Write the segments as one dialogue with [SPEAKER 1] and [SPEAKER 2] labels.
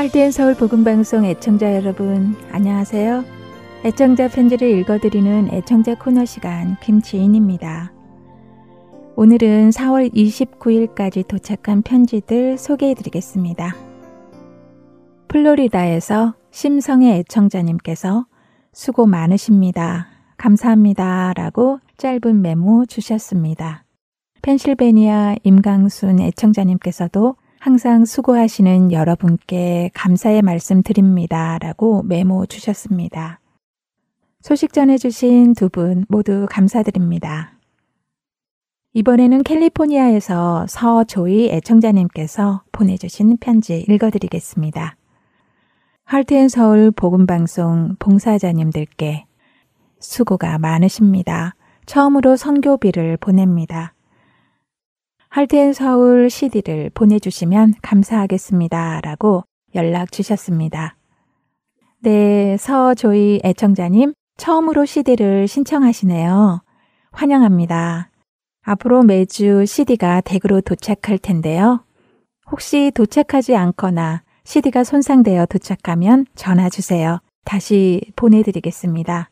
[SPEAKER 1] 할대인 서울 복음방송 애청자 여러분, 안녕하세요. 애청자 편지를 읽어드리는 애청자 코너 시간 김지인입니다. 오늘은 4월 29일까지 도착한 편지들 소개해드리겠습니다. 플로리다에서 심성의 애청자님께서 수고 많으십니다. 감사합니다. 라고 짧은 메모 주셨습니다. 펜실베니아 임강순 애청자님께서도 항상 수고하시는 여러분께 감사의 말씀 드립니다. 라고 메모 주셨습니다. 소식 전해주신 두 분 모두 감사드립니다. 이번에는 캘리포니아에서 서조이 애청자님께서 보내주신 편지 읽어드리겠습니다. 할트앤 서울 복음방송 봉사자님들께 수고가 많으십니다. 처음으로 선교비를 보냅니다. 할트앤 서울 CD를 보내주시면 감사하겠습니다. 라고 연락 주셨습니다. 네, 서조이 애청자님, 처음으로 CD를 신청하시네요. 환영합니다. 앞으로 매주 CD가 댁으로 도착할 텐데요. 혹시 도착하지 않거나 CD가 손상되어 도착하면 전화 주세요. 다시 보내드리겠습니다.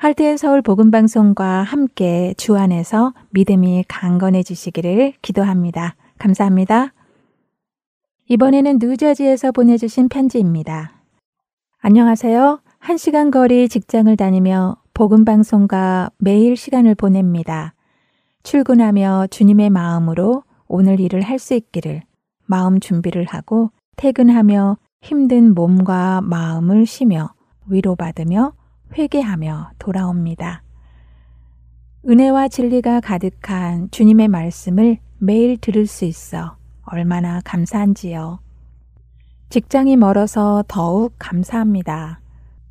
[SPEAKER 1] 할트앤 서울 복음방송과 함께 주 안에서 믿음이 강건해 지시기를 기도합니다. 감사합니다. 이번에는 뉴저지에서 보내주신 편지입니다. 안녕하세요. 한 시간 거리 직장을 다니며 복음방송과 매일 시간을 보냅니다. 출근하며 주님의 마음으로 오늘 일을 할 수 있기를 마음 준비를 하고 퇴근하며 힘든 몸과 마음을 쉬며 위로받으며 회개하며 돌아옵니다. 은혜와 진리가 가득한 주님의 말씀을 매일 들을 수 있어 얼마나 감사한지요. 직장이 멀어서 더욱 감사합니다.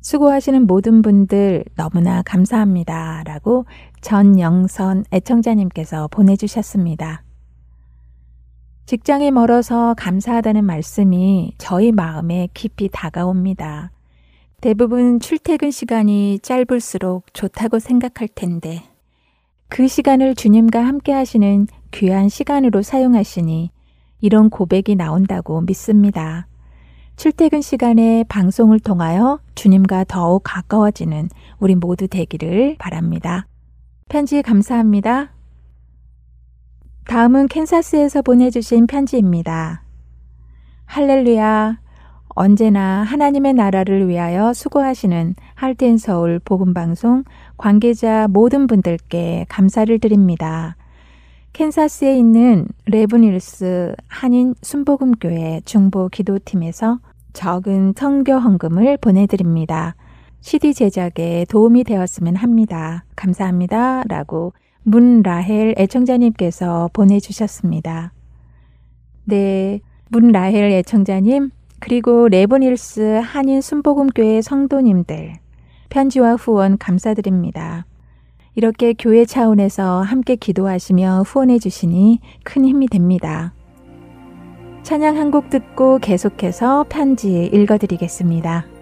[SPEAKER 1] 수고하시는 모든 분들 너무나 감사합니다. 라고 전영선 애청자님께서 보내주셨습니다. 직장이 멀어서 감사하다는 말씀이 저희 마음에 깊이 다가옵니다. 대부분 출퇴근 시간이 짧을수록 좋다고 생각할 텐데, 그 시간을 주님과 함께 하시는 귀한 시간으로 사용하시니 이런 고백이 나온다고 믿습니다. 출퇴근 시간에 방송을 통하여 주님과 더욱 가까워지는 우리 모두 되기를 바랍니다. 편지 감사합니다. 다음은 캔사스에서 보내주신 편지입니다. 할렐루야. 언제나 하나님의 나라를 위하여 수고하시는 할텐 서울 복음 방송 관계자 모든 분들께 감사를 드립니다. 캔사스에 있는 레브닐스 한인 순복음교회 중보 기도팀에서 적은 선교 헌금을 보내드립니다. CD 제작에 도움이 되었으면 합니다. 감사합니다. 라고 문라헬 애청자님께서 보내주셨습니다. 네, 문라헬 애청자님, 그리고 레브닐스 한인 순복음교회 성도님들, 편지와 후원 감사드립니다. 이렇게 교회 차원에서 함께 기도하시며 후원해 주시니 큰 힘이 됩니다. 찬양 한 곡 듣고 계속해서 편지 읽어드리겠습니다.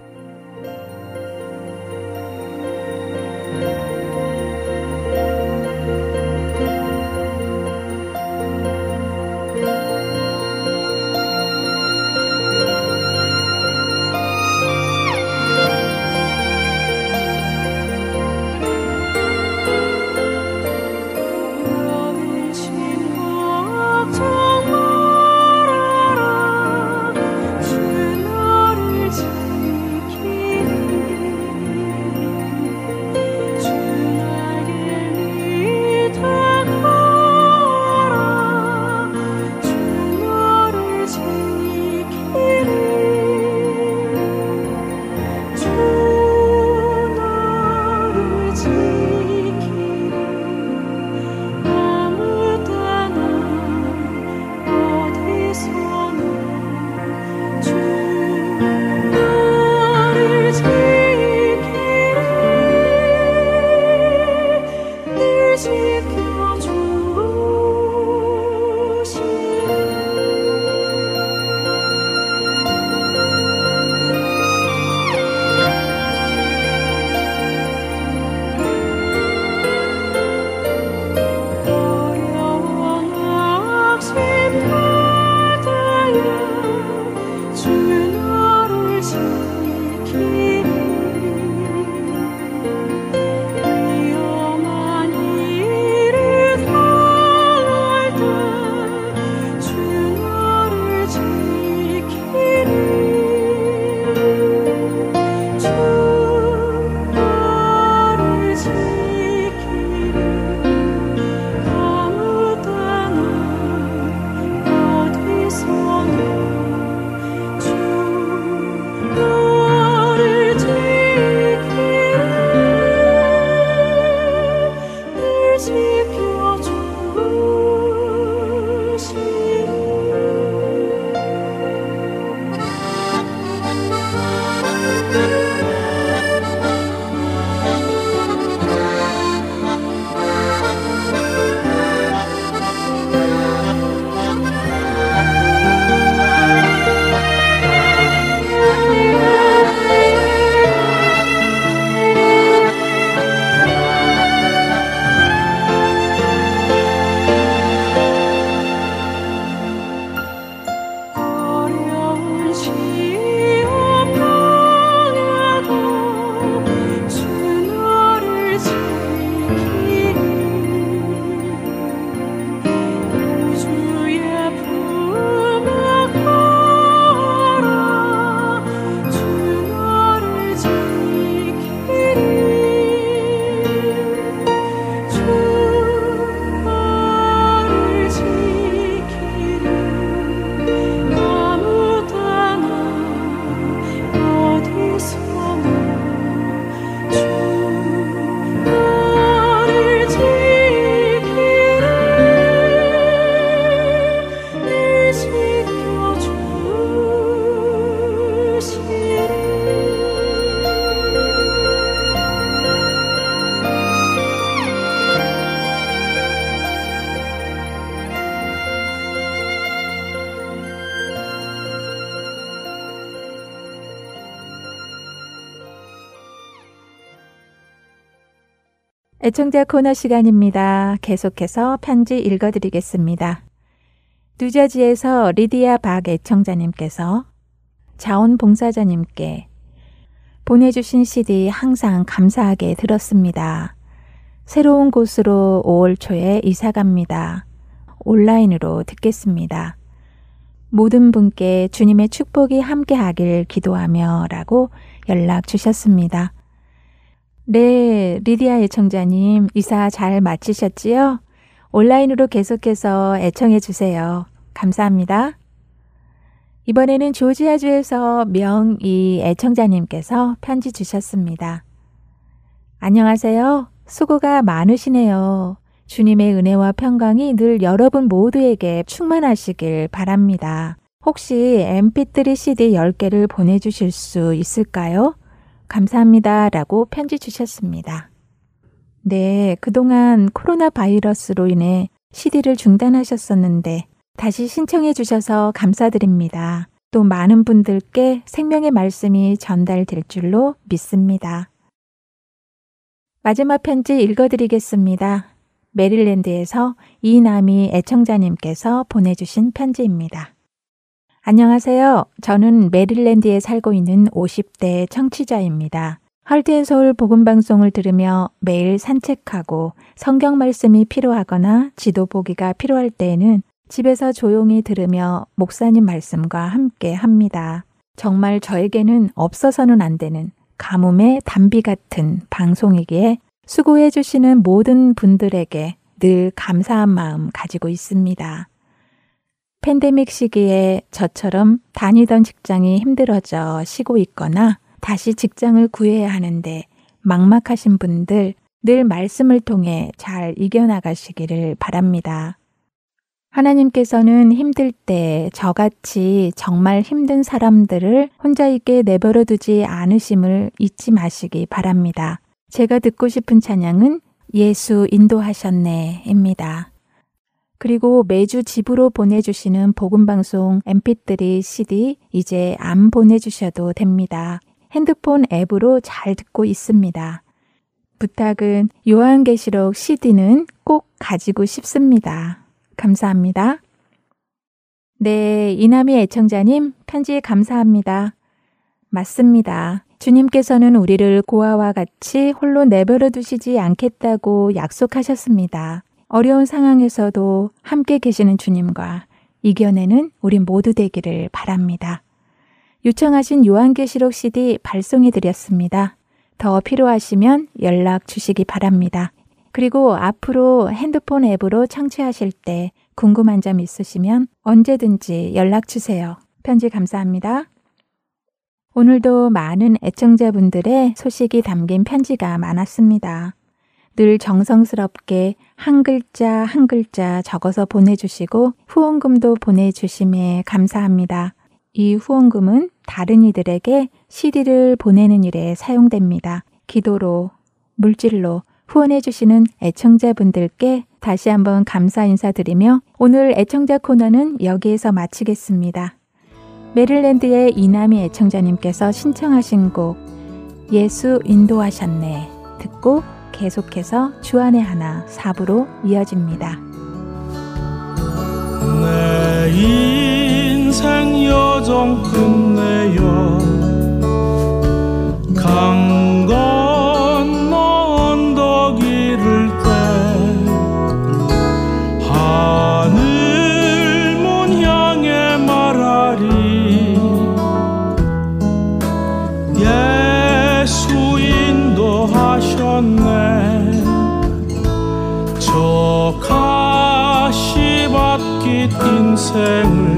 [SPEAKER 1] 애청자 코너 시간입니다. 계속해서 편지 읽어드리겠습니다. 뉴저지에서 리디아 박 애청자님께서 자원봉사자님께 보내주신 CD 항상 감사하게 들었습니다. 새로운 곳으로 5월 초에 이사 갑니다. 온라인으로 듣겠습니다. 모든 분께 주님의 축복이 함께 하길 기도하며 라고 연락 주셨습니다. 네, 리디아 애청자님, 이사 잘 마치셨지요? 온라인으로 계속해서 애청해 주세요. 감사합니다. 이번에는 조지아주에서 명이 애청자님께서 편지 주셨습니다. 안녕하세요. 수고가 많으시네요. 주님의 은혜와 평강이 늘 여러분 모두에게 충만하시길 바랍니다. 혹시 mp3 CD 10개를 보내주실 수 있을까요? 감사합니다. 라고 편지 주셨습니다. 네, 그동안 코로나 바이러스로 인해 CD를 중단하셨었는데 다시 신청해 주셔서 감사드립니다. 또 많은 분들께 생명의 말씀이 전달될 줄로 믿습니다. 마지막 편지 읽어드리겠습니다. 메릴랜드에서 이남이 애청자님께서 보내주신 편지입니다. 안녕하세요. 저는 메릴랜드에 살고 있는 50대 청취자입니다. 할트앤서울 복음방송을 들으며 매일 산책하고 성경 말씀이 필요하거나 지도 보기가 필요할 때에는 집에서 조용히 들으며 목사님 말씀과 함께 합니다. 정말 저에게는 없어서는 안 되는 가뭄의 단비 같은 방송이기에 수고해 주시는 모든 분들에게 늘 감사한 마음 가지고 있습니다. 팬데믹 시기에 저처럼 다니던 직장이 힘들어져 쉬고 있거나 다시 직장을 구해야 하는데 막막하신 분들 늘 말씀을 통해 잘 이겨나가시기를 바랍니다. 하나님께서는 힘들 때 저같이 정말 힘든 사람들을 혼자 있게 내버려 두지 않으심을 잊지 마시기 바랍니다. 제가 듣고 싶은 찬양은 예수 인도하셨네입니다. 그리고 매주 집으로 보내주시는 복음방송 mp3 cd 이제 안 보내주셔도 됩니다. 핸드폰 앱으로 잘 듣고 있습니다. 부탁은 요한계시록 CD는 꼭 가지고 싶습니다. 감사합니다. 네, 이남희 애청자님 편지 감사합니다. 맞습니다. 주님께서는 우리를 고아와 같이 홀로 내버려 두시지 않겠다고 약속하셨습니다. 어려운 상황에서도 함께 계시는 주님과 이겨내는 우리 모두 되기를 바랍니다. 요청하신 요한계시록 CD 발송해 드렸습니다. 더 필요하시면 연락 주시기 바랍니다. 그리고 앞으로 핸드폰 앱으로 청취하실 때 궁금한 점 있으시면 언제든지 연락 주세요. 편지 감사합니다. 오늘도 많은 애청자분들의 소식이 담긴 편지가 많았습니다. 늘 정성스럽게 한 글자 한 글자 적어서 보내주시고 후원금도 보내주심에 감사합니다. 이 후원금은 다른 이들에게 CD를 보내는 일에 사용됩니다. 기도로, 물질로 후원해주시는 애청자분들께 다시 한번 감사 인사드리며 오늘 애청자 코너는 여기에서 마치겠습니다. 메릴랜드의 이남희 애청자님께서 신청하신 곡 예수 인도하셨네 듣고 계속해서 주안의 하나 사부로 이어집니다.
[SPEAKER 2] 내 인생 여정 끝내요 강건 인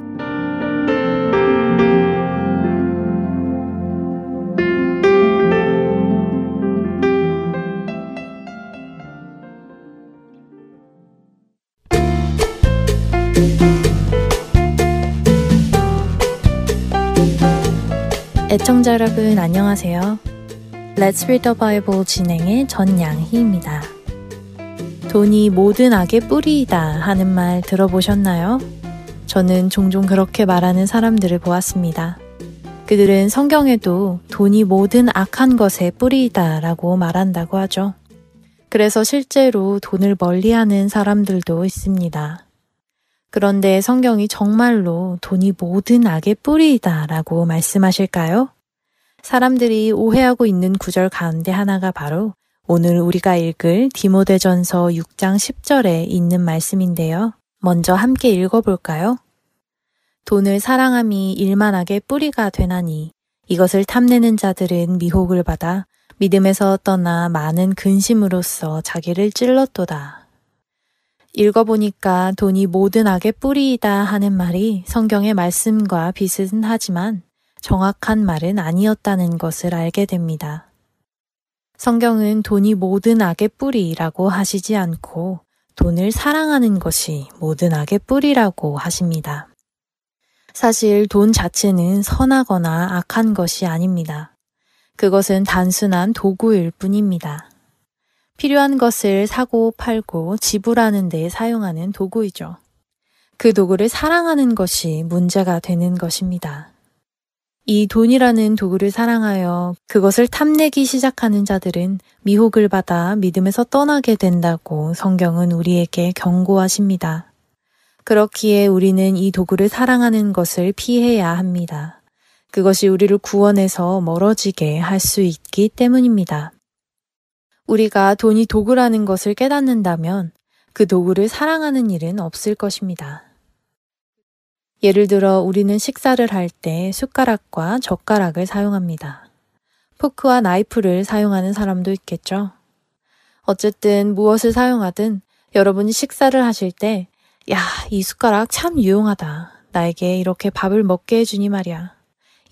[SPEAKER 3] 애청자 여러분 안녕하세요. Let's Read the Bible 진행의 전양희입니다. 돈이 모든 악의 뿌리이다 하는 말 들어보셨나요? 저는 종종 그렇게 말하는 사람들을 보았습니다. 그들은 성경에도 돈이 모든 악한 것의 뿌리이다 라고 말한다고 하죠. 그래서 실제로 돈을 멀리 하는 사람들도 있습니다. 그런데 성경이 정말로 돈이 모든 악의 뿌리이다 라고 말씀하실까요? 사람들이 오해하고 있는 구절 가운데 하나가 바로 오늘 우리가 읽을 디모데전서 6장 10절에 있는 말씀인데요. 먼저 함께 읽어볼까요? 돈을 사랑함이 일만하게 뿌리가 되나니 이것을 탐내는 자들은 미혹을 받아 믿음에서 떠나 많은 근심으로써 자기를 찔렀도다. 읽어보니까 돈이 모든 악의 뿌리이다 하는 말이 성경의 말씀과 비슷은 하지만 정확한 말은 아니었다는 것을 알게 됩니다. 성경은 돈이 모든 악의 뿌리라고 하시지 않고 돈을 사랑하는 것이 모든 악의 뿌리라고 하십니다. 사실 돈 자체는 선하거나 악한 것이 아닙니다. 그것은 단순한 도구일 뿐입니다. 필요한 것을 사고 팔고 지불하는 데 사용하는 도구이죠. 그 도구를 사랑하는 것이 문제가 되는 것입니다. 이 돈이라는 도구를 사랑하여 그것을 탐내기 시작하는 자들은 미혹을 받아 믿음에서 떠나게 된다고 성경은 우리에게 경고하십니다. 그렇기에 우리는 이 도구를 사랑하는 것을 피해야 합니다. 그것이 우리를 구원해서 멀어지게 할 수 있기 때문입니다. 우리가 돈이 도구라는 것을 깨닫는다면 그 도구를 사랑하는 일은 없을 것입니다. 예를 들어 우리는 식사를 할 때 숟가락과 젓가락을 사용합니다. 포크와 나이프를 사용하는 사람도 있겠죠. 어쨌든 무엇을 사용하든 여러분이 식사를 하실 때, 야, 이 숟가락 참 유용하다. 나에게 이렇게 밥을 먹게 해주니 말이야.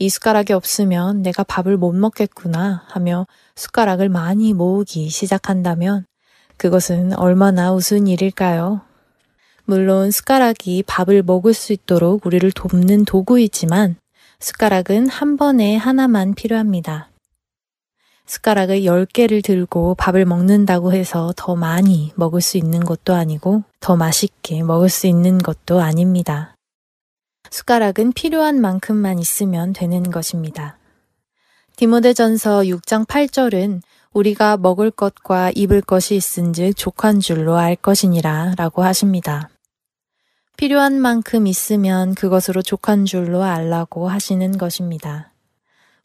[SPEAKER 3] 이 숟가락이 없으면 내가 밥을 못 먹겠구나 하며 숟가락을 많이 모으기 시작한다면 그것은 얼마나 우스운 일일까요? 물론 숟가락이 밥을 먹을 수 있도록 우리를 돕는 도구이지만 숟가락은 한 번에 하나만 필요합니다. 숟가락을 10개를 들고 밥을 먹는다고 해서 더 많이 먹을 수 있는 것도 아니고 더 맛있게 먹을 수 있는 것도 아닙니다. 숟가락은 필요한 만큼만 있으면 되는 것입니다. 디모데전서 6장 8절은 우리가 먹을 것과 입을 것이 있은즉 족한 줄로 알 것이니라 라고 하십니다. 필요한 만큼 있으면 그것으로 족한 줄로 알라고 하시는 것입니다.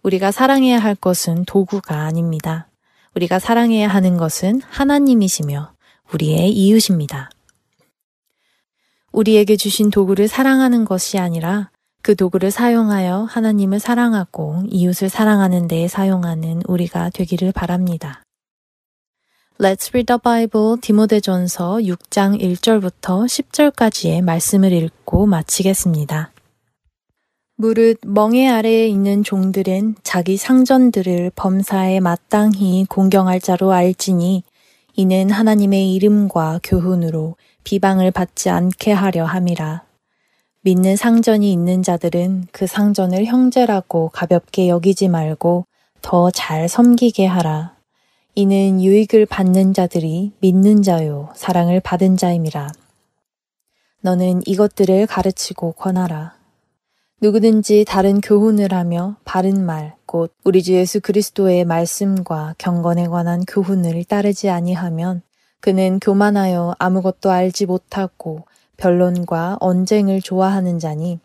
[SPEAKER 3] 우리가 사랑해야 할 것은 도구가 아닙니다. 우리가 사랑해야 하는 것은 하나님이시며 우리의 이웃입니다. 우리에게 주신 도구를 사랑하는 것이 아니라 그 도구를 사용하여 하나님을 사랑하고 이웃을 사랑하는 데에 사용하는 우리가 되기를 바랍니다. Let's read the Bible 디모데전서 6장 1절부터 10절까지의 말씀을 읽고 마치겠습니다. 무릇 멍에 아래에 있는 종들은 자기 상전들을 범사에 마땅히 공경할 자로 알지니 이는 하나님의 이름과 교훈으로 비방을 받지 않게 하려 함이라. 믿는 상전이 있는 자들은 그 상전을 형제라고 가볍게 여기지 말고 더 잘 섬기게 하라. 이는 유익을 받는 자들이 믿는 자요, 사랑을 받은 자임이라. 너는 이것들을 가르치고 권하라. 누구든지 다른 교훈을 하며 바른 말, 곧 우리 주 예수 그리스도의 말씀과 경건에 관한 교훈을 따르지 아니하면 그는 교만하여 아무것도 알지 못하고 변론과 언쟁을 좋아하는 자니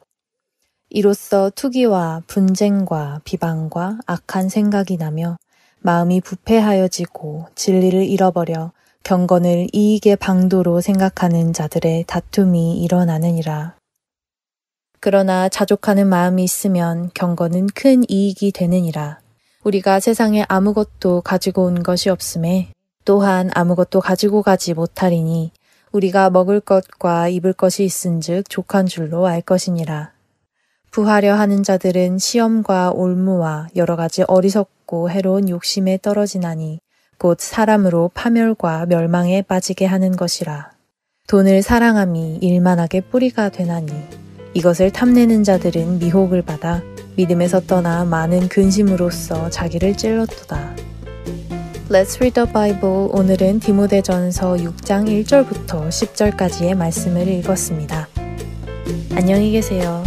[SPEAKER 3] 이로써 투기와 분쟁과 비방과 악한 생각이 나며 마음이 부패하여지고 진리를 잃어버려 경건을 이익의 방도로 생각하는 자들의 다툼이 일어나느니라. 그러나 자족하는 마음이 있으면 경건은 큰 이익이 되느니라. 우리가 세상에 아무것도 가지고 온 것이 없음에 또한 아무것도 가지고 가지 못하리니 우리가 먹을 것과 입을 것이 있은즉 족한 줄로 알 것이니라. 부하려 하는 자들은 시험과 올무와 여러 가지 어리석고 해로운 욕심에 떨어지나니 곧 사람으로 파멸과 멸망에 빠지게 하는 것이라. 돈을 사랑함이 일만하게 뿌리가 되나니 이것을 탐내는 자들은 미혹을 받아 믿음에서 떠나 많은 근심으로써 자기를 찔렀도다. Let's read the Bible. 오늘은 디모데전서 6장 1절부터 10절까지의 말씀을 읽었습니다. 안녕히 계세요.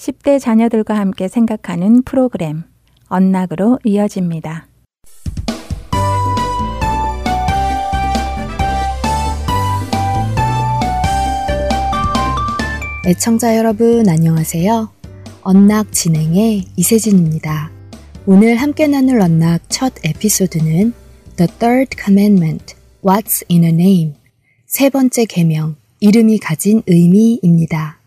[SPEAKER 1] 10대 자녀들과 함께 생각하는 프로그램 언락으로 이어집니다.
[SPEAKER 4] 애청자 여러분 안녕하세요. 언락 진행의 이세진입니다. 오늘 함께 나눌 언락 첫 에피소드는 The Third Commandment, What's in a Name? 세 번째 계명, 이름이 가진 의미입니다.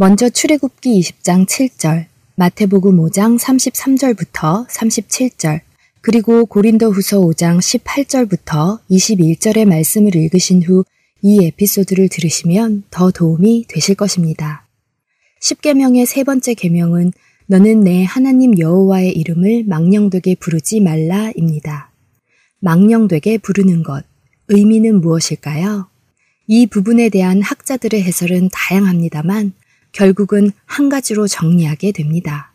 [SPEAKER 4] 먼저 출애굽기 20장 7절, 마태복음 5장 33절부터 37절, 그리고 고린도 후서 5장 18절부터 21절의 말씀을 읽으신 후 이 에피소드를 들으시면 더 도움이 되실 것입니다. 10계명의 세 번째 계명은 너는 내 하나님 여호와의 이름을 망령되게 부르지 말라입니다. 망령되게 부르는 것, 의미는 무엇일까요? 이 부분에 대한 학자들의 해설은 다양합니다만 결국은 한 가지로 정리하게 됩니다.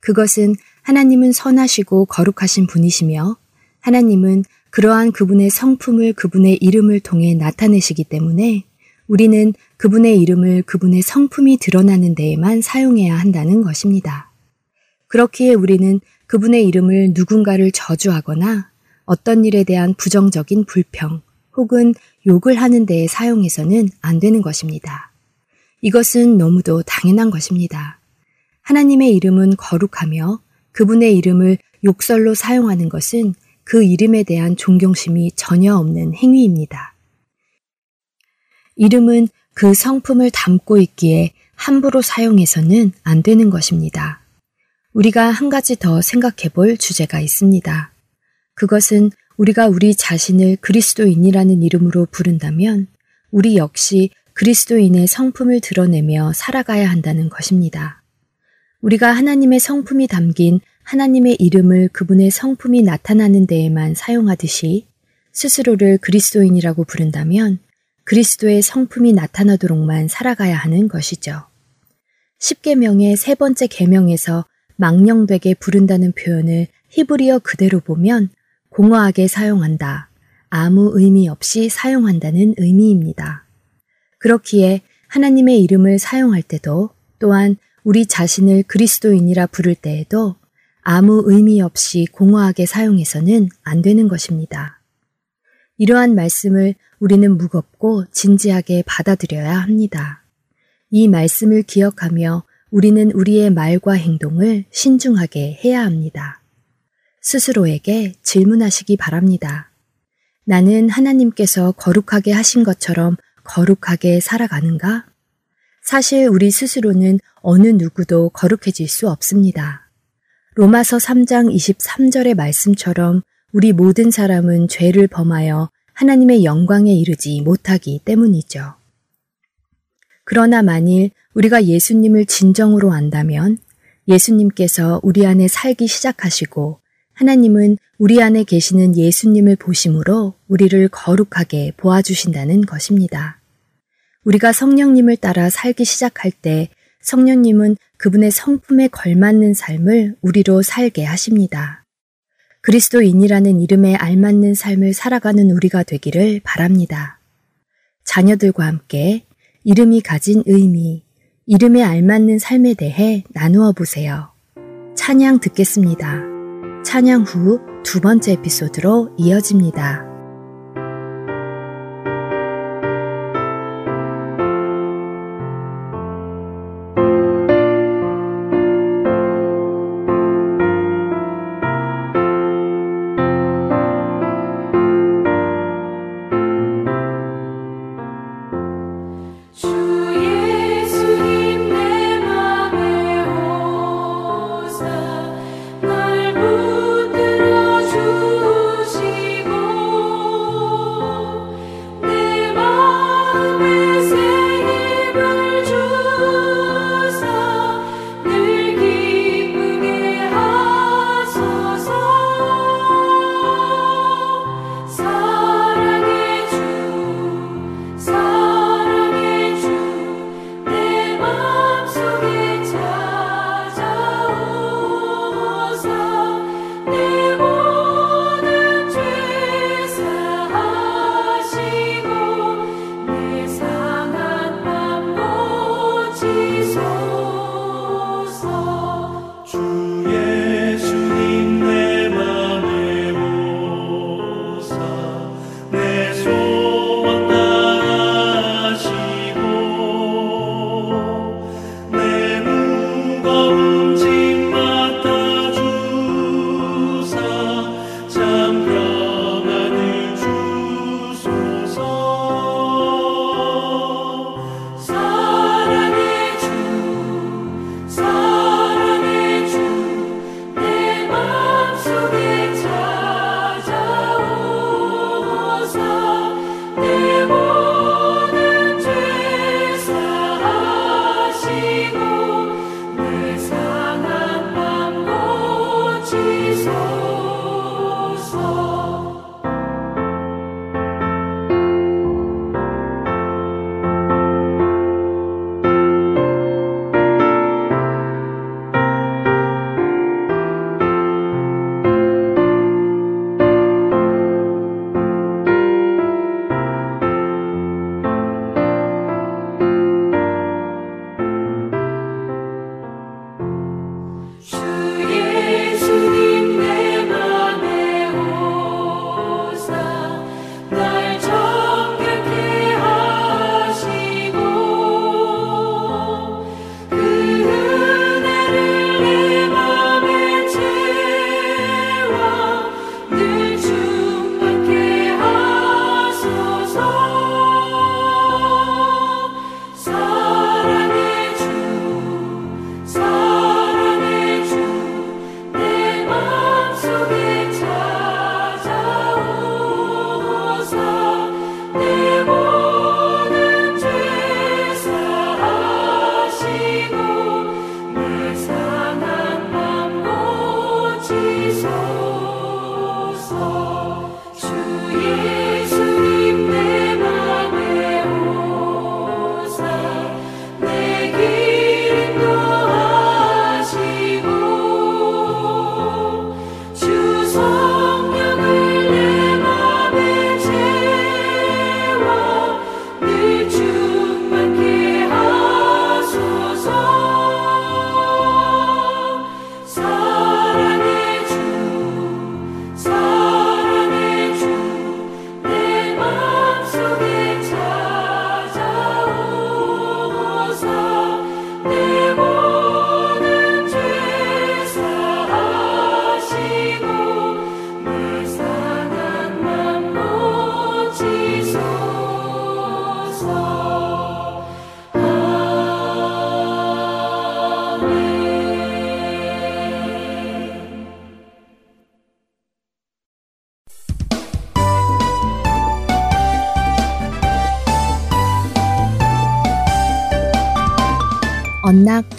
[SPEAKER 4] 그것은 하나님은 선하시고 거룩하신 분이시며 하나님은 그러한 그분의 성품을 그분의 이름을 통해 나타내시기 때문에 우리는 그분의 이름을 그분의 성품이 드러나는 데에만 사용해야 한다는 것입니다. 그렇기에 우리는 그분의 이름을 누군가를 저주하거나 어떤 일에 대한 부정적인 불평 혹은 욕을 하는 데에 사용해서는 안 되는 것입니다. 이것은 너무도 당연한 것입니다. 하나님의 이름은 거룩하며 그분의 이름을 욕설로 사용하는 것은 그 이름에 대한 존경심이 전혀 없는 행위입니다. 이름은 그 성품을 담고 있기에 함부로 사용해서는 안 되는 것입니다. 우리가 한 가지 더 생각해 볼 주제가 있습니다. 그것은 우리가 우리 자신을 그리스도인이라는 이름으로 부른다면 우리 역시 그리스도인의 성품을 드러내며 살아가야 한다는 것입니다. 우리가 하나님의 성품이 담긴 하나님의 이름을 그분의 성품이 나타나는 데에만 사용하듯이 스스로를 그리스도인이라고 부른다면 그리스도의 성품이 나타나도록만 살아가야 하는 것이죠. 10계명의 세 번째 계명에서 망령되게 부른다는 표현을 히브리어 그대로 보면 공허하게 사용한다, 아무 의미 없이 사용한다는 의미입니다. 그렇기에 하나님의 이름을 사용할 때도 또한 우리 자신을 그리스도인이라 부를 때에도 아무 의미 없이 공허하게 사용해서는 안 되는 것입니다. 이러한 말씀을 우리는 무겁고 진지하게 받아들여야 합니다. 이 말씀을 기억하며 우리는 우리의 말과 행동을 신중하게 해야 합니다. 스스로에게 질문하시기 바랍니다. 나는 하나님께서 거룩하게 하신 것처럼 거룩하게 살아가는가? 사실 우리 스스로는 어느 누구도 거룩해질 수 없습니다. 로마서 3장 23절의 말씀처럼 우리 모든 사람은 죄를 범하여 하나님의 영광에 이르지 못하기 때문이죠. 그러나 만일 우리가 예수님을 진정으로 안다면 예수님께서 우리 안에 살기 시작하시고 하나님은 우리 안에 계시는 예수님을 보심으로 우리를 거룩하게 보아주신다는 것입니다. 우리가 성령님을 따라 살기 시작할 때 성령님은 그분의 성품에 걸맞는 삶을 우리로 살게 하십니다. 그리스도인이라는 이름에 알맞는 삶을 살아가는 우리가 되기를 바랍니다. 자녀들과 함께 이름이 가진 의미, 이름에 알맞는 삶에 대해 나누어 보세요. 찬양 듣겠습니다. 찬양 후 두 번째 에피소드로 이어집니다.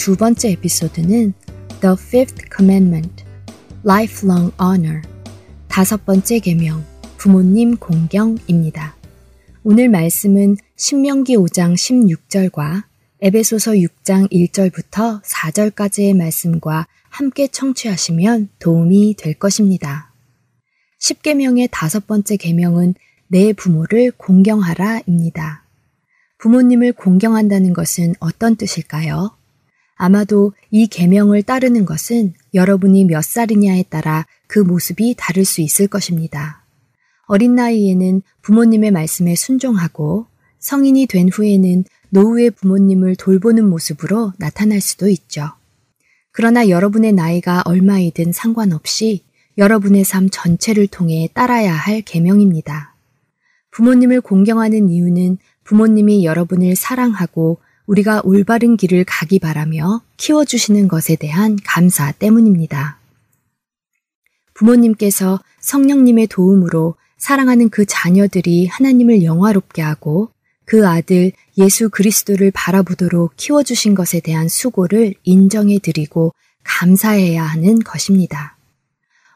[SPEAKER 4] 두 번째 에피소드는 The Fifth Commandment, Lifelong Honor, 다섯 번째 계명, 부모님 공경입니다. 오늘 말씀은 신명기 5장 16절과 에베소서 6장 1절부터 4절까지의 말씀과 함께 청취하시면 도움이 될 것입니다. 10계명의 다섯 번째 계명은 내 부모를 공경하라입니다. 부모님을 공경한다는 것은 어떤 뜻일까요? 아마도 이 계명을 따르는 것은 여러분이 몇 살이냐에 따라 그 모습이 다를 수 있을 것입니다. 어린 나이에는 부모님의 말씀에 순종하고 성인이 된 후에는 노후의 부모님을 돌보는 모습으로 나타날 수도 있죠. 그러나 여러분의 나이가 얼마이든 상관없이 여러분의 삶 전체를 통해 따라야 할 계명입니다. 부모님을 공경하는 이유는 부모님이 여러분을 사랑하고 우리가 올바른 길을 가기 바라며 키워주시는 것에 대한 감사 때문입니다. 부모님께서 성령님의 도움으로 사랑하는 그 자녀들이 하나님을 영화롭게 하고 그 아들 예수 그리스도를 바라보도록 키워주신 것에 대한 수고를 인정해 드리고 감사해야 하는 것입니다.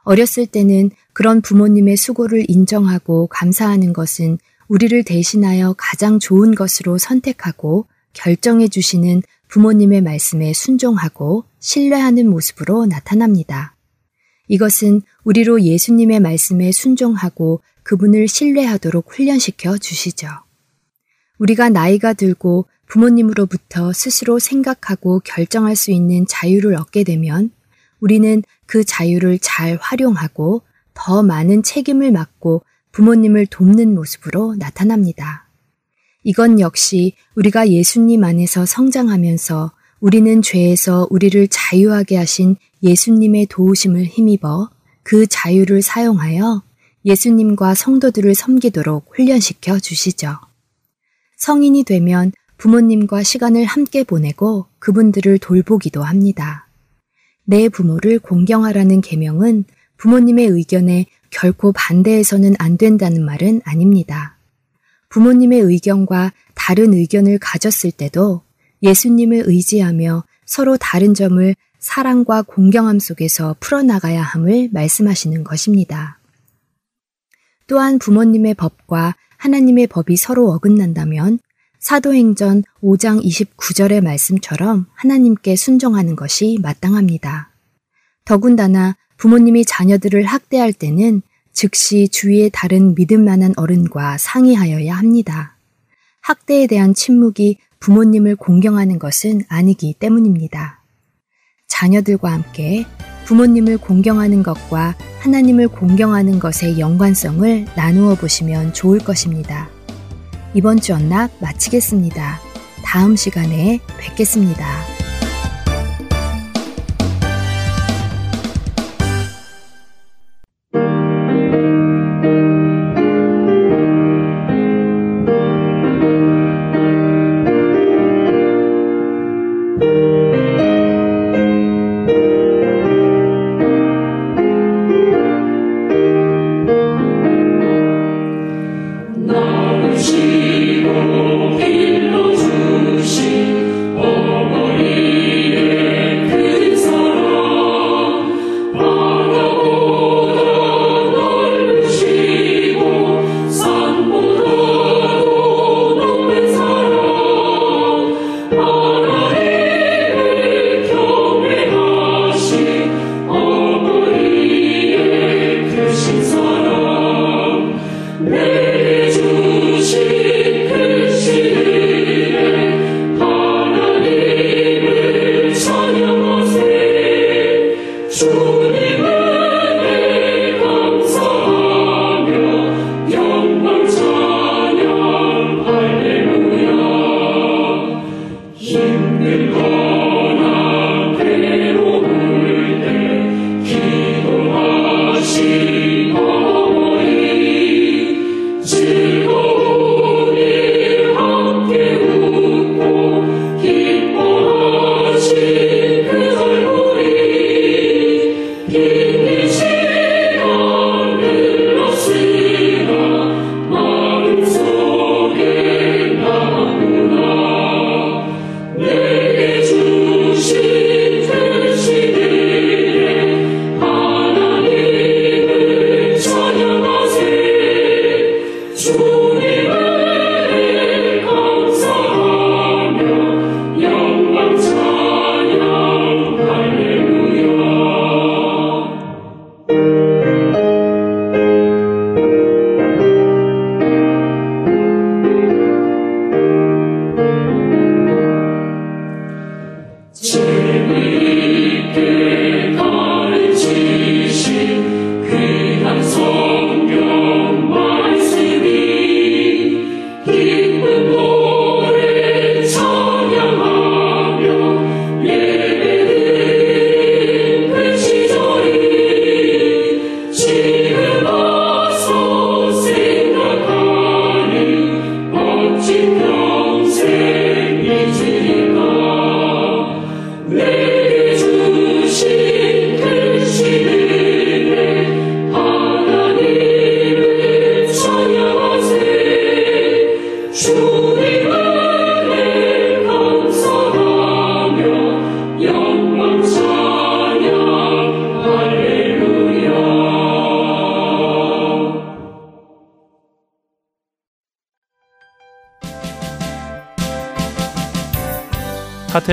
[SPEAKER 4] 어렸을 때는 그런 부모님의 수고를 인정하고 감사하는 것은 우리를 대신하여 가장 좋은 것으로 선택하고 결정해 주시는 부모님의 말씀에 순종하고 신뢰하는 모습으로 나타납니다. 이것은 우리로 예수님의 말씀에 순종하고 그분을 신뢰하도록 훈련시켜 주시죠. 우리가 나이가 들고 부모님으로부터 스스로 생각하고 결정할 수 있는 자유를 얻게 되면 우리는 그 자유를 잘 활용하고 더 많은 책임을 맡고 부모님을 돕는 모습으로 나타납니다. 이건 역시 우리가 예수님 안에서 성장하면서 우리는 죄에서 우리를 자유하게 하신 예수님의 도우심을 힘입어 그 자유를 사용하여 예수님과 성도들을 섬기도록 훈련시켜 주시죠. 성인이 되면 부모님과 시간을 함께 보내고 그분들을 돌보기도 합니다. 내 부모를 공경하라는 계명은 부모님의 의견에 결코 반대해서는 안 된다는 말은 아닙니다. 부모님의 의견과 다른 의견을 가졌을 때도 예수님을 의지하며 서로 다른 점을 사랑과 공경함 속에서 풀어나가야 함을 말씀하시는 것입니다. 또한 부모님의 법과 하나님의 법이 서로 어긋난다면 사도행전 5장 29절의 말씀처럼 하나님께 순종하는 것이 마땅합니다. 더군다나 부모님이 자녀들을 학대할 때는 즉시 주위의 다른 믿을 만한 어른과 상의하여야 합니다. 학대에 대한 침묵이 부모님을 공경하는 것은 아니기 때문입니다. 자녀들과 함께 부모님을 공경하는 것과 하나님을 공경하는 것의 연관성을 나누어 보시면 좋을 것입니다. 이번 주 언락 마치겠습니다. 다음 시간에 뵙겠습니다.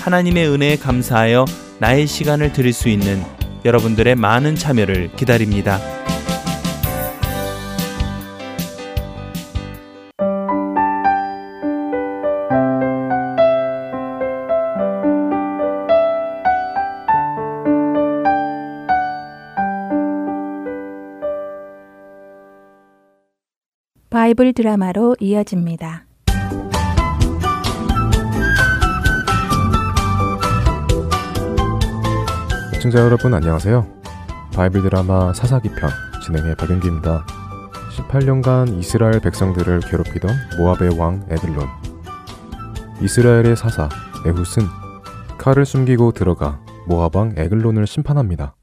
[SPEAKER 5] 하나님의 은혜에 감사하여 나의 시간을 드릴 수 있는 여러분들의 많은 참여를 기다립니다.
[SPEAKER 1] 바이블 드라마로 이어집니다.
[SPEAKER 6] 애청자 여러분 안녕하세요. 바이블 드라마 사사기 편 진행의 박윤기입니다. 18년간 이스라엘 백성들을 괴롭히던 모압의 왕 에글론. 이스라엘의 사사 에훗은 칼을 숨기고 들어가 모압 왕 에글론을 심판합니다.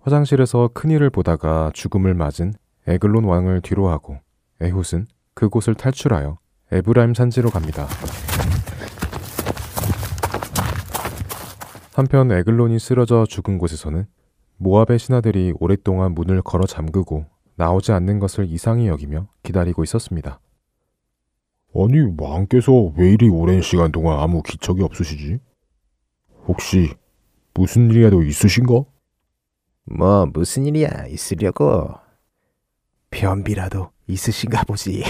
[SPEAKER 6] 화장실에서 큰일을 보다가 죽음을 맞은 에글론 왕을 뒤로하고 에훗은 그곳을 탈출하여 에브라임 산지로 갑니다. 한편 에글론이 쓰러져 죽은 곳에서는 모압의 신하들이 오랫동안 문을 걸어 잠그고 나오지 않는 것을 이상히 여기며 기다리고 있었습니다.
[SPEAKER 7] 아니, 왕께서 왜 이리 오랜 시간 동안 아무 기척이 없으시지? 혹시 무슨 일이라도 있으신가?
[SPEAKER 8] 뭐 무슨 일이야 있으려고 변비라도 있으신가 보지.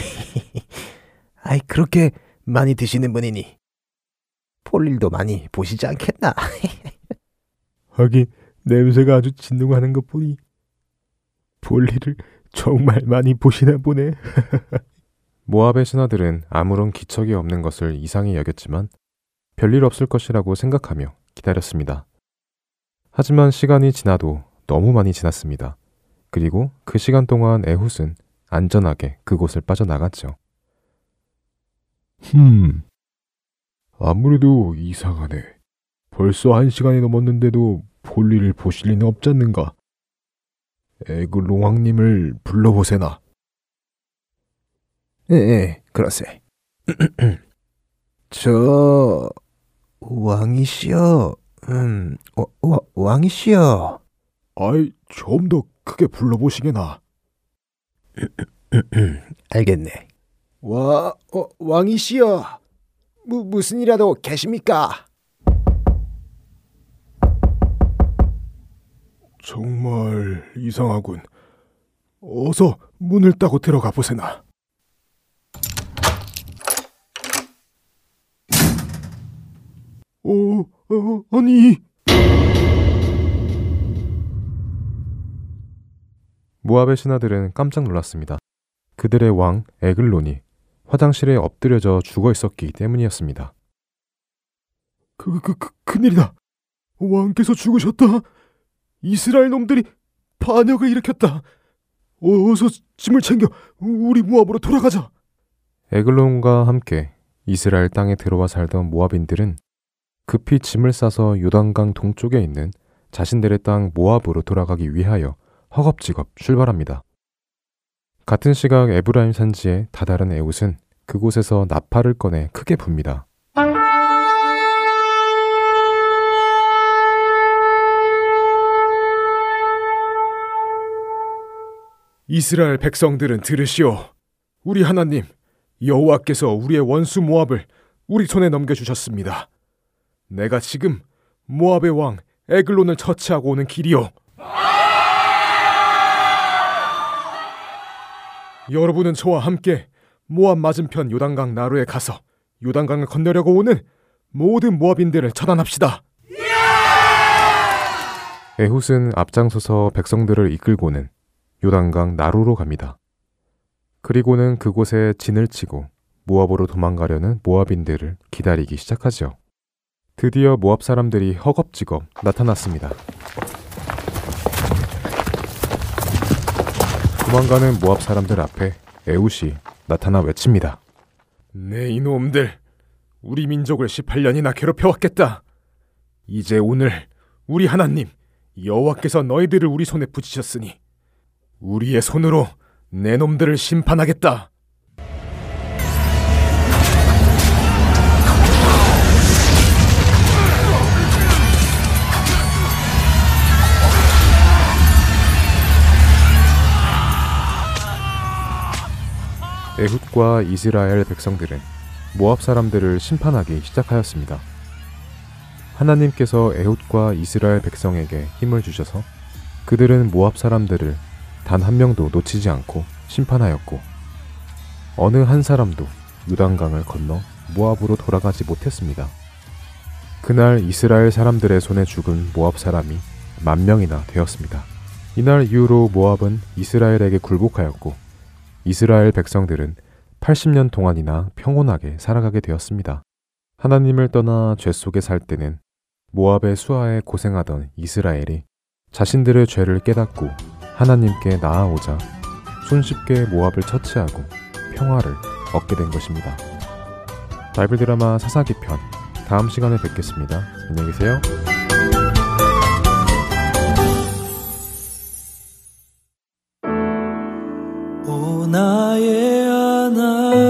[SPEAKER 8] 아이 그렇게 많이 드시는 분이니 볼 일도 많이 보시지 않겠나?
[SPEAKER 7] 하긴 냄새가 아주 진동하는 것 보니 볼일을 정말 많이 보시나 보네.
[SPEAKER 6] 모압의 신하들은 아무런 기척이 없는 것을 이상히 여겼지만 별일 없을 것이라고 생각하며 기다렸습니다. 하지만 시간이 지나도 너무 많이 지났습니다. 그리고 그 시간 동안 에훗은 안전하게 그곳을 빠져나갔죠.
[SPEAKER 7] 흠, 아무래도 이상하네. 벌써 한 시간이 넘었는데도 볼 일을 보실 리는 없지 않는가? 에글롱 왕님을 불러보세나.
[SPEAKER 8] 예, 예, 그러세. 저 왕이시여, 음, 와, 와, 왕이시여.
[SPEAKER 7] 아이, 좀 더 크게 불러보시게나.
[SPEAKER 8] 알겠네. 와, 어, 왕이시여. 무, 무슨 일이라도 계십니까?
[SPEAKER 7] 정말 이상하군. 어서 문을 따고 들어가 보세나. 어, 어, 아니.
[SPEAKER 6] 모압의 신하들은 깜짝 놀랐습니다. 그들의 왕 에글론이 화장실에 엎드려져 죽어 있었기 때문이었습니다.
[SPEAKER 7] 그, 그, 그, 큰일이다. 왕께서 죽으셨다. 이스라엘 놈들이 반역을 일으켰다. 어서 짐을 챙겨 우리 모압으로 돌아가자.
[SPEAKER 6] 에글론과 함께 이스라엘 땅에 들어와 살던 모압인들은 급히 짐을 싸서 요단강 동쪽에 있는 자신들의 땅 모압으로 돌아가기 위하여 허겁지겁 출발합니다. 같은 시각 에브라임 산지에 다다른 에웃은 그곳에서 나팔을 꺼내 크게 붑니다.
[SPEAKER 7] 이스라엘 백성들은 들으시오. 우리 하나님 여호와께서 우리의 원수 모압을 우리 손에 넘겨 주셨습니다. 내가 지금 모압의 왕 에글론을 처치하고 오는 길이요. 여러분은 저와 함께 모압 맞은편 요단강 나루에 가서 요단강을 건너려고 오는 모든 모압인들을 처단합시다.
[SPEAKER 6] 에훗은 앞장서서 백성들을 이끌고는 요단강 나루로 갑니다. 그리고는 그곳에 진을 치고 모압으로 도망가려는 모압인들을 기다리기 시작하죠. 드디어 모압 사람들이 허겁지겁 나타났습니다. 도망가는 모압 사람들 앞에 에웃이 나타나 외칩니다.
[SPEAKER 7] 네 이놈들 우리 민족을 18년이나 괴롭혀왔겠다. 이제 오늘 우리 하나님 여호와께서 너희들을 우리 손에 붙이셨으니 우리의 손으로 내 놈들을 심판하겠다.
[SPEAKER 6] 에훗과 이스라엘 백성들은 모압 사람들을 심판하기 시작하였습니다. 하나님께서 에훗과 이스라엘 백성에게 힘을 주셔서 그들은 모압 사람들을 단 한 명도 놓치지 않고 심판하였고 어느 한 사람도 유단강을 건너 모압으로 돌아가지 못했습니다. 그날 이스라엘 사람들의 손에 죽은 모압 사람이 만 명이나 되었습니다. 이날 이후로 모압은 이스라엘에게 굴복하였고 이스라엘 백성들은 80년 동안이나 평온하게 살아가게 되었습니다. 하나님을 떠나 죄 속에 살 때는 모압의 수하에 고생하던 이스라엘이 자신들의 죄를 깨닫고 하나님께 나아오자 손쉽게 모압을 처치하고 평화를 얻게 된 것입니다. 바이블 드라마 사사기 편 다음 시간에 뵙겠습니다. 안녕히 계세요.
[SPEAKER 9] 오 나의 하나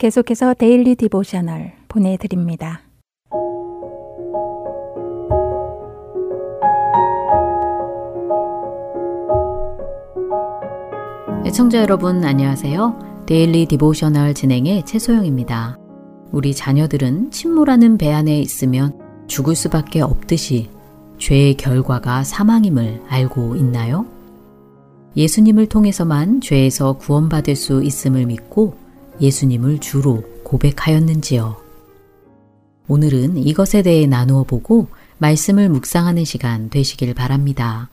[SPEAKER 1] 계속해서 Daily Devotional 보내드립니다.
[SPEAKER 10] 애청자 여러분 안녕하세요. Daily Devotional 진행의 최소영입니다. 우리 자녀들은 침몰하는 배 안에 있으면 죽을 수밖에 없듯이 죄의 결과가 사망임을 알고 있나요? 예수님을 통해서만 죄에서 구원받을 수 있음을 믿고 예수님을 주로 고백하였는지요. 오늘은 이것에 대해 나누어 보고 말씀을 묵상하는 시간 되시길 바랍니다.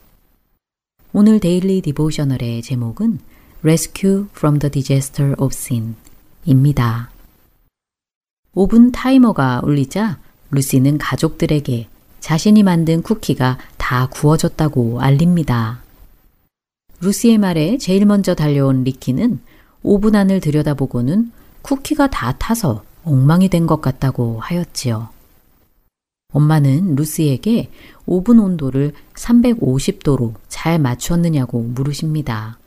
[SPEAKER 10] 오늘 데일리 디보셔널의 제목은 Rescue from the Disaster of Sin 입니다. 5분 타이머가 울리자 루시는 가족들에게 자신이 만든 쿠키가 다 구워졌다고 알립니다. 루시의 말에 제일 먼저 달려온 리키는 오븐 안을 들여다보고는 쿠키가 다 타서 엉망이 된 것 같다고 하였지요. 엄마는 루시에게 오븐 온도를 350도로 잘 맞췄느냐고 물으십니다.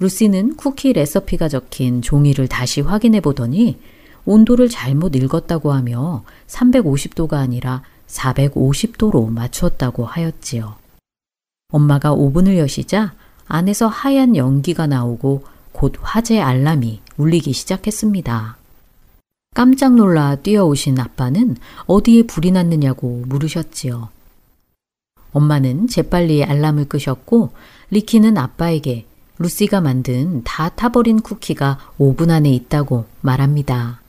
[SPEAKER 10] 루시는 쿠키 레시피가 적힌 종이를 다시 확인해 보더니 온도를 잘못 읽었다고 하며 350도가 아니라 450도로 맞추었다고 하였지요. 엄마가 오븐을 여시자 안에서 하얀 연기가 나오고 곧 화재 알람이 울리기 시작했습니다. 깜짝 놀라 뛰어오신 아빠는 어디에 불이 났느냐고 물으셨지요. 엄마는 재빨리 알람을 끄셨고 리키는 아빠에게 루시가 만든 다 타버린 쿠키가 오븐 안에 있다고 말합니다.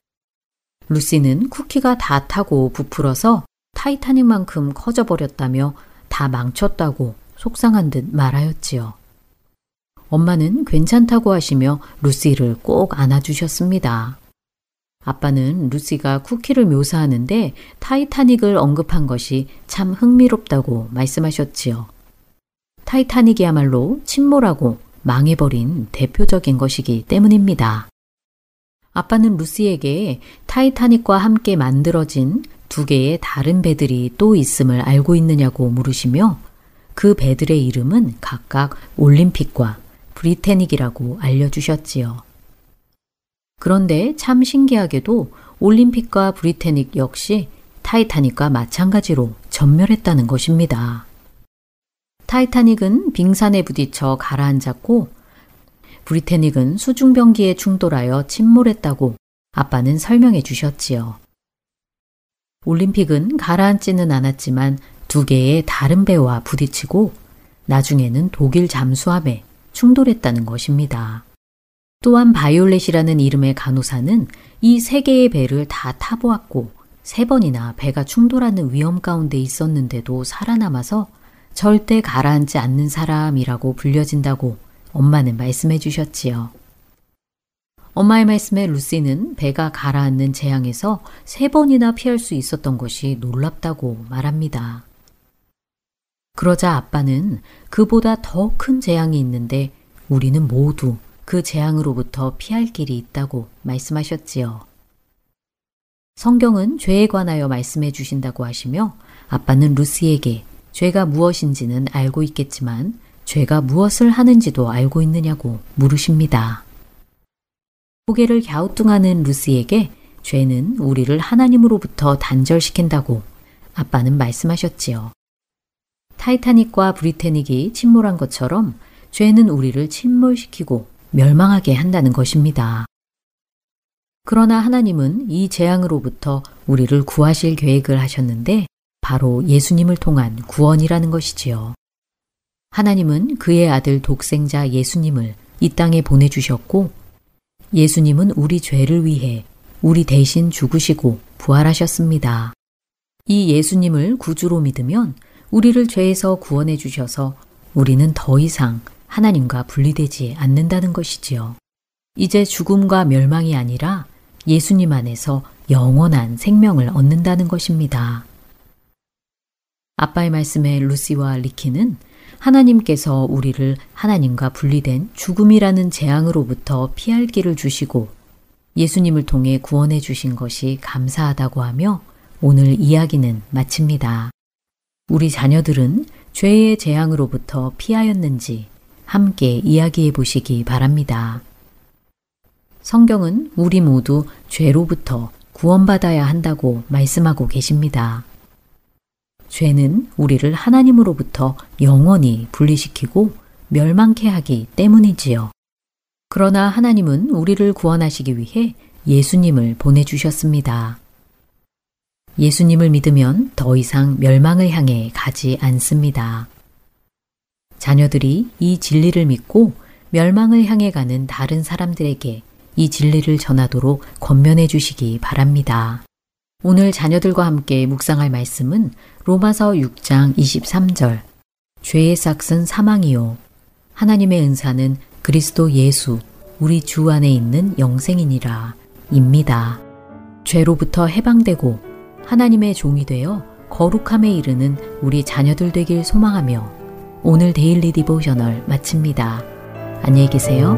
[SPEAKER 10] 루시는 쿠키가 다 타고 부풀어서 타이타닉만큼 커져버렸다며 다 망쳤다고 속상한 듯 말하였지요. 엄마는 괜찮다고 하시며 루시를 꼭 안아주셨습니다. 아빠는 루시가 쿠키를 묘사하는데 타이타닉을 언급한 것이 참 흥미롭다고 말씀하셨지요. 타이타닉이야말로 침몰하고 망해버린 대표적인 것이기 때문입니다. 아빠는 루시에게 타이타닉과 함께 만들어진 두 개의 다른 배들이 또 있음을 알고 있느냐고 물으시며 그 배들의 이름은 각각 올림픽과 브리테닉이라고 알려주셨지요. 그런데 참 신기하게도 올림픽과 브리테닉 역시 타이타닉과 마찬가지로 전멸했다는 것입니다. 타이타닉은 빙산에 부딪혀 가라앉았고 브리테닉은 수중병기에 충돌하여 침몰했다고 아빠는 설명해 주셨지요. 올림픽은 가라앉지는 않았지만 두 개의 다른 배와 부딪히고 나중에는 독일 잠수함에 충돌했다는 것입니다. 또한 바이올렛이라는 이름의 간호사는 이 세 개의 배를 다 타보았고 세 번이나 배가 충돌하는 위험 가운데 있었는데도 살아남아서 절대 가라앉지 않는 사람이라고 불려진다고 엄마는 말씀해 주셨지요. 엄마의 말씀에 루시는 배가 가라앉는 재앙에서 세 번이나 피할 수 있었던 것이 놀랍다고 말합니다. 그러자 아빠는 그보다 더 큰 재앙이 있는데 우리는 모두 그 재앙으로부터 피할 길이 있다고 말씀하셨지요. 성경은 죄에 관하여 말씀해 주신다고 하시며 아빠는 루시에게 죄가 무엇인지는 알고 있겠지만 죄가 무엇을 하는지도 알고 있느냐고 물으십니다. 고개를 갸우뚱하는 루시에게 죄는 우리를 하나님으로부터 단절시킨다고 아빠는 말씀하셨지요. 타이타닉과 브리테닉이 침몰한 것처럼 죄는 우리를 침몰시키고 멸망하게 한다는 것입니다. 그러나 하나님은 이 재앙으로부터 우리를 구하실 계획을 하셨는데 바로 예수님을 통한 구원이라는 것이지요. 하나님은 그의 아들 독생자 예수님을 이 땅에 보내주셨고 예수님은 우리 죄를 위해 우리 대신 죽으시고 부활하셨습니다. 이 예수님을 구주로 믿으면 우리를 죄에서 구원해 주셔서 우리는 더 이상 하나님과 분리되지 않는다는 것이지요. 이제 죽음과 멸망이 아니라 예수님 안에서 영원한 생명을 얻는다는 것입니다. 아빠의 말씀에 루시와 리키는 하나님께서 우리를 하나님과 분리된 죽음이라는 재앙으로부터 피할 길을 주시고 예수님을 통해 구원해 주신 것이 감사하다고 하며 오늘 이야기는 마칩니다. 우리 자녀들은 죄의 재앙으로부터 피하였는지 함께 이야기해 보시기 바랍니다. 성경은 우리 모두 죄로부터 구원받아야 한다고 말씀하고 계십니다. 죄는 우리를 하나님으로부터 영원히 분리시키고 멸망케 하기 때문이지요. 그러나 하나님은 우리를 구원하시기 위해 예수님을 보내주셨습니다. 예수님을 믿으면 더 이상 멸망을 향해 가지 않습니다. 자녀들이 이 진리를 믿고 멸망을 향해 가는 다른 사람들에게 이 진리를 전하도록 권면해 주시기 바랍니다. 오늘 자녀들과 함께 묵상할 말씀은 로마서 6장 23절. 죄의 싹은 사망이요. 하나님의 은사는 그리스도 예수, 우리 주 안에 있는 영생이니라. 입니다. 죄로부터 해방되고 하나님의 종이 되어 거룩함에 이르는 우리 자녀들 되길 소망하며 오늘 데일리 디보셔널 마칩니다. 안녕히 계세요.